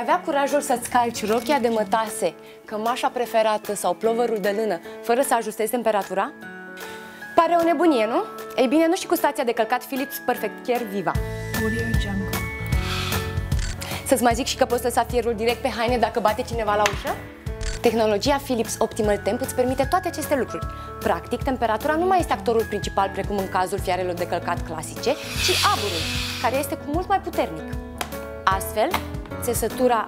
avea curajul să-ți calci rochia de mătase, cămașa preferată sau plovărul de lână, fără să ajustezi temperatura? Pare o nebunie, nu? Ei bine, nu știi cu stația de călcat Philips Perfect Care Viva. Audio Jungle. Să-ți mai zic și că poți lăsa fierul direct pe haine dacă bate cineva la ușă? Tehnologia Philips Optimal Temp îți permite toate aceste lucruri. Practic, temperatura nu mai este actorul principal precum în cazul fiarelor de călcat clasice, ci aburul, care este cu mult mai puternic. Astfel, țesătura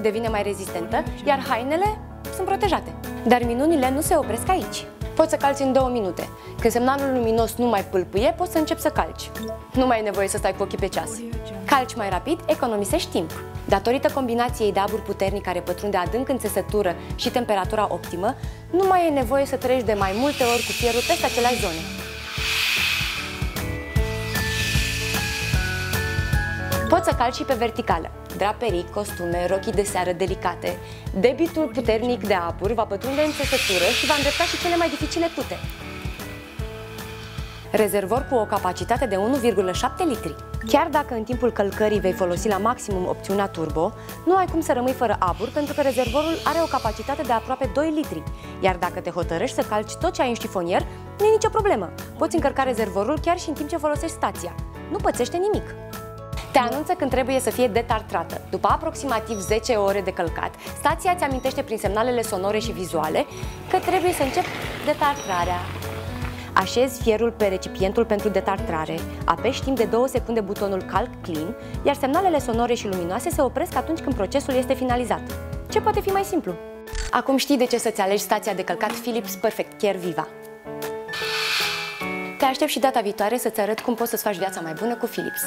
devine mai rezistentă, iar hainele sunt protejate. Dar minunile nu se opresc aici. Poți să calci în două minute. Când semnalul luminos nu mai pâlpâie, poți să începi să calci. Nu mai e nevoie să stai cu ochii pe ceas. Calci mai rapid, economisești timp. Datorită combinației de abur puternic care pătrunde adânc în țesătură și temperatura optimă, nu mai e nevoie să treci de mai multe ori cu fierul peste aceleași zone. Poți să calci și pe verticală. Draperii, costume, rochii de seară delicate. Debitul puternic de apur va pătrunde în țesătură și va îndrepta și cele mai dificile cute. Rezervor cu o capacitate de 1,7 litri. Chiar dacă în timpul călcării vei folosi la maximum opțiunea turbo, nu ai cum să rămâi fără abur pentru că rezervorul are o capacitate de aproape 2 litri. Iar dacă te hotărăști să calci tot ce ai în șifonier, nu e nicio problemă. Poți încărca rezervorul chiar și în timp ce folosești stația. Nu pățește nimic. Te anunță când trebuie să fie detartrată. După aproximativ 10 ore de călcat, stația îți amintește prin semnalele sonore și vizuale că trebuie să începi detartrarea. Așezi fierul pe recipientul pentru detartrare, apeși timp de 2 secunde butonul Calc Clean, iar semnalele sonore și luminoase se opresc atunci când procesul este finalizat. Ce poate fi mai simplu? Acum știi de ce să-ți alegi stația de călcat Philips Perfect Care Viva. Te aștept și data viitoare să-ți arăt cum poți să-ți faci viața mai bună cu Philips.